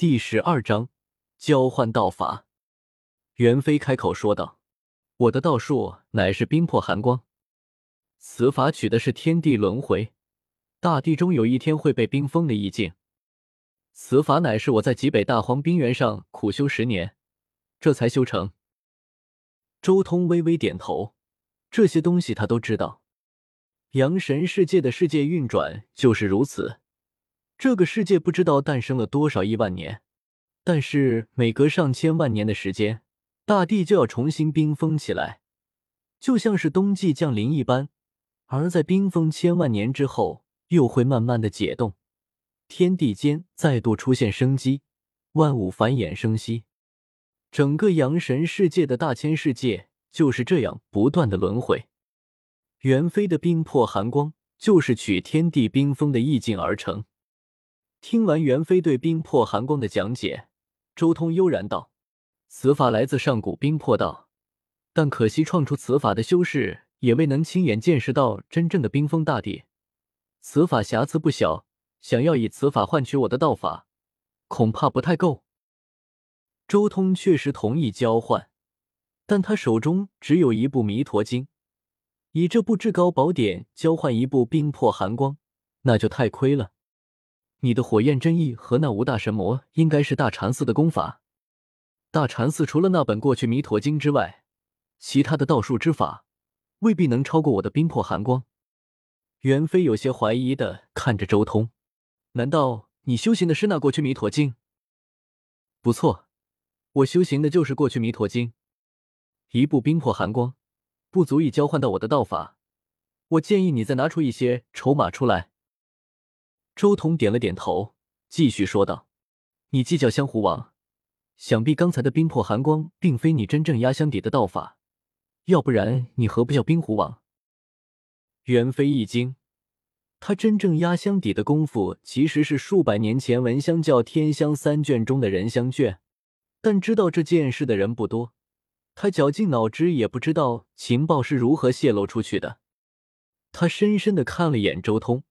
第十二章交换道法。袁飞开口说道：“我的道术乃是冰魄寒光，此法取的是天地轮回，大地终有一天会被冰封的意境。此法乃是我在极北大荒冰原上苦修十年，这才修成。”周通微微点头，这些东西他都知道。阳神世界的世界运转就是如此。这个世界不知道诞生了多少亿万年，但是每隔上千万年的时间，大地就要重新冰封起来，就像是冬季降临一般。而在冰封千万年之后，又会慢慢的解冻，天地间再度出现生机，万物繁衍生息。整个阳神世界的大千世界就是这样不断的轮回。元飞的冰魄寒光就是取天地冰封的意境而成。听完袁飞对冰魄寒光的讲解，周通悠然道：“此法来自上古冰魄道，但可惜创出此法的修士也未能亲眼见识到真正的冰封大地。此法瑕疵不小，想要以此法换取我的道法，恐怕不太够。”周通确实同意交换，但他手中只有一部弥陀经，以这部至高宝典交换一部冰魄寒光，那就太亏了。你的火焰真意和那五大神魔应该是大禅寺的功法。大禅寺除了那本过去弥陀经之外，其他的道术之法未必能超过我的冰魄寒光。袁飞有些怀疑的看着周通，难道你修行的是那过去弥陀经？不错，我修行的就是过去弥陀经。一部冰魄寒光不足以交换到我的道法，我建议你再拿出一些筹码出来。周通点了点头，继续说道：“你既叫香狐王，想必刚才的冰魄寒光并非你真正压箱底的道法，要不然你何不叫冰狐王？”袁飞一惊，他真正压箱底的功夫其实是数百年前闻香教天香三卷中的人香卷，但知道这件事的人不多，他绞尽脑汁也不知道情报是如何泄露出去的。他深深的看了眼周通。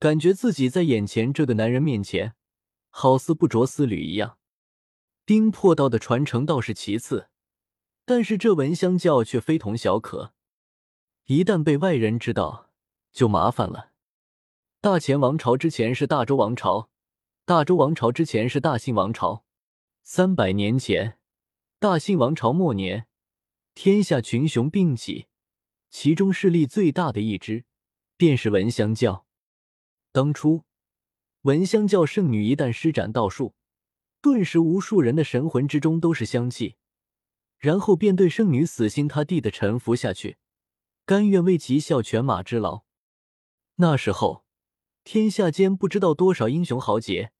感觉自己在眼前这个男人面前，好似不着丝缕一样。冰魄道的传承倒是其次，但是这闻香教却非同小可。一旦被外人知道，就麻烦了。大前王朝之前是大周王朝，大周王朝之前是大信王朝。三百年前，大信王朝末年，天下群雄并起，其中势力最大的一支，便是闻香教。当初，闻香教圣女一旦施展道术，顿时无数人的神魂之中都是香气，然后便对圣女死心塌地的臣服下去，甘愿为其效犬马之劳。那时候，天下间不知道多少英雄豪杰，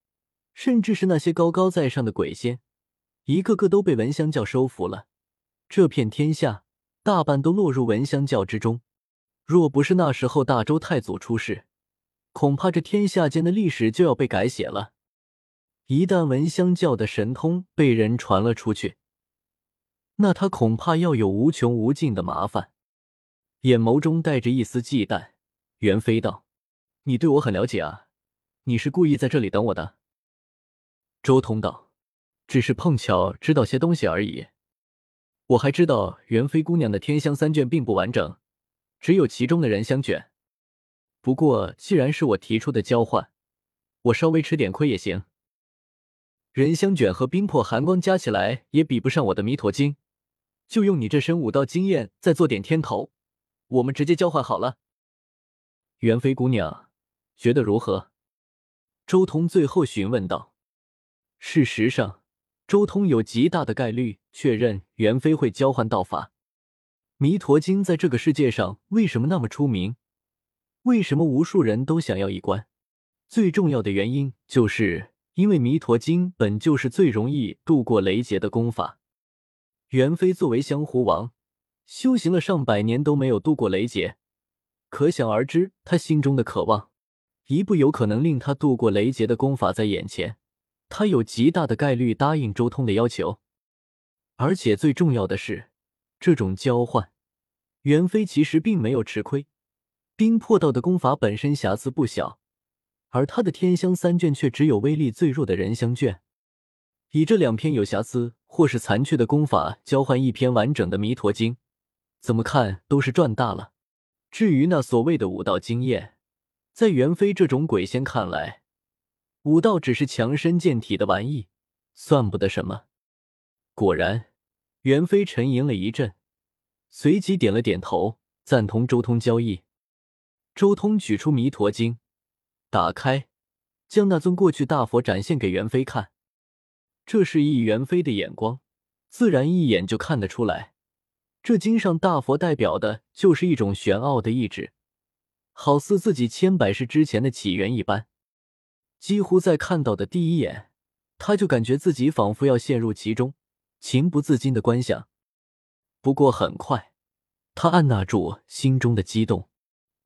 甚至是那些高高在上的鬼仙，一个个都被闻香教收服了。这片天下大半都落入闻香教之中。若不是那时候大周太祖出世，恐怕这天下间的历史就要被改写了。一旦闻香教的神通被人传了出去，那他恐怕要有无穷无尽的麻烦。眼眸中带着一丝忌惮，袁飞道：“你对我很了解啊，你是故意在这里等我的？”周通道：“只是碰巧知道些东西而已。我还知道袁飞姑娘的天香三卷并不完整，只有其中的人香卷。”不过，既然是我提出的交换，我稍微吃点亏也行。人香卷和冰魄寒光加起来也比不上我的弥陀经，就用你这身武道经验再做点添头，我们直接交换好了。元妃姑娘觉得如何？周通最后询问道。事实上，周通有极大的概率确认元妃会交换道法。弥陀经在这个世界上为什么那么出名？为什么无数人都想要一关？最重要的原因就是因为弥陀经本就是最容易度过雷劫的功法。元妃作为香狐王，修行了上百年都没有度过雷劫，可想而知他心中的渴望。一部有可能令他度过雷劫的功法在眼前，他有极大的概率答应周通的要求。而且最重要的是，这种交换，元妃其实并没有吃亏。冰魄道的功法本身瑕疵不小，而他的天香三卷却只有威力最弱的人香卷。以这两篇有瑕疵或是残缺的功法交换一篇完整的弥陀经，怎么看都是赚大了。至于那所谓的武道经验，在袁飞这种鬼仙看来，武道只是强身健体的玩意，算不得什么。果然，袁飞沉吟了一阵，随即点了点头，赞同周通交易。周通取出弥陀经，打开，将那尊过去大佛展现给袁飞看。这是以袁飞的眼光，自然一眼就看得出来，这经上大佛代表的就是一种玄奥的意志，好似自己千百世之前的起源一般。几乎在看到的第一眼，他就感觉自己仿佛要陷入其中，情不自禁的观想。不过很快，他按捺住心中的激动，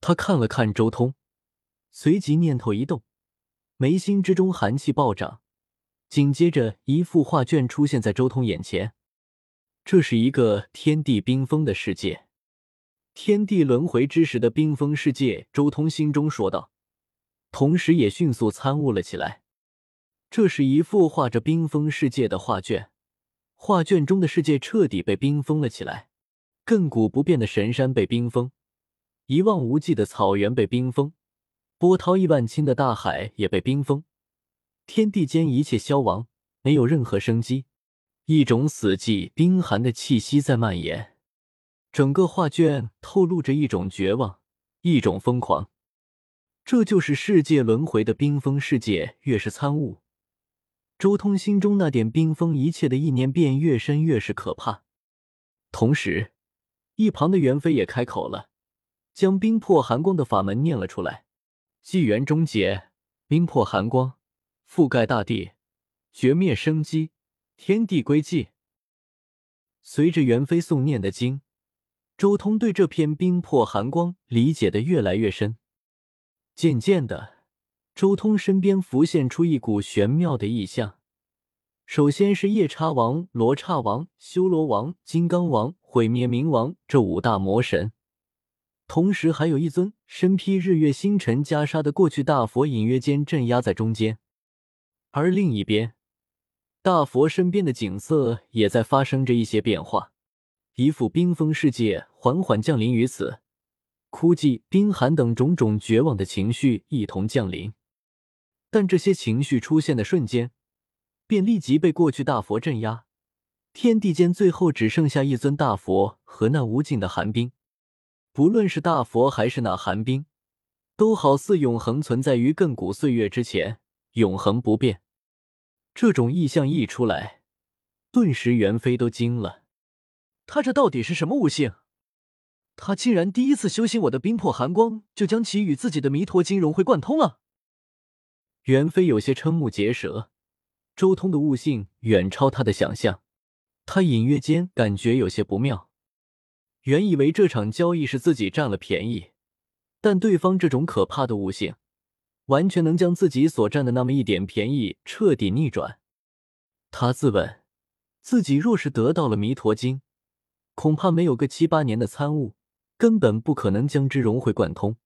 他看了看周通，随即念头一动，眉心之中寒气暴涨。紧接着，一幅画卷出现在周通眼前。这是一个天地冰封的世界，天地轮回之时的冰封世界。周通心中说道，同时也迅速参悟了起来。这是一幅画着冰封世界的画卷，画卷中的世界彻底被冰封了起来。亘古不变的神山被冰封，一望无际的草原被冰封，波涛亿万顷的大海也被冰封。天地间一切消亡，没有任何生机，一种死寂冰寒的气息在蔓延。整个画卷透露着一种绝望，一种疯狂。这就是世界轮回的冰封世界。越是参悟，周通心中那点冰封一切的意念便越深，越是可怕。同时，一旁的袁飞也开口了，将冰破寒光的法门念了出来：“纪元终结，冰破寒光。”覆盖大地，绝灭生机，天地归寂。随着元飞诵念的经，周通对这片冰破寒光理解的越来越深。渐渐的，周通身边浮现出一股玄妙的意象。首先是夜叉王、罗刹王、修罗王、金刚王、毁灭冥王这五大魔神，同时还有一尊身披日月星辰袈裟的过去大佛，隐约间镇压在中间。而另一边，大佛身边的景色也在发生着一些变化，一副冰封世界缓缓降临于此，枯寂、冰寒等种种绝望的情绪一同降临。但这些情绪出现的瞬间，便立即被过去大佛镇压，天地间最后只剩下一尊大佛和那无尽的寒冰。不论是大佛还是那寒冰，都好似永恒存在于亘古岁月之前，永恒不变。这种意象一出来，顿时袁飞都惊了。他这到底是什么悟性？他竟然第一次修行我的冰魄寒光，就将其与自己的弥陀经融会贯通了。袁飞有些瞠目结舌。周通的悟性远超他的想象，他隐约间感觉有些不妙。原以为这场交易是自己占了便宜，但对方这种可怕的悟性。完全能将自己所占的那么一点便宜彻底逆转。他自问，自己若是得到了弥陀经，恐怕没有个七八年的参悟，根本不可能将之融会贯通。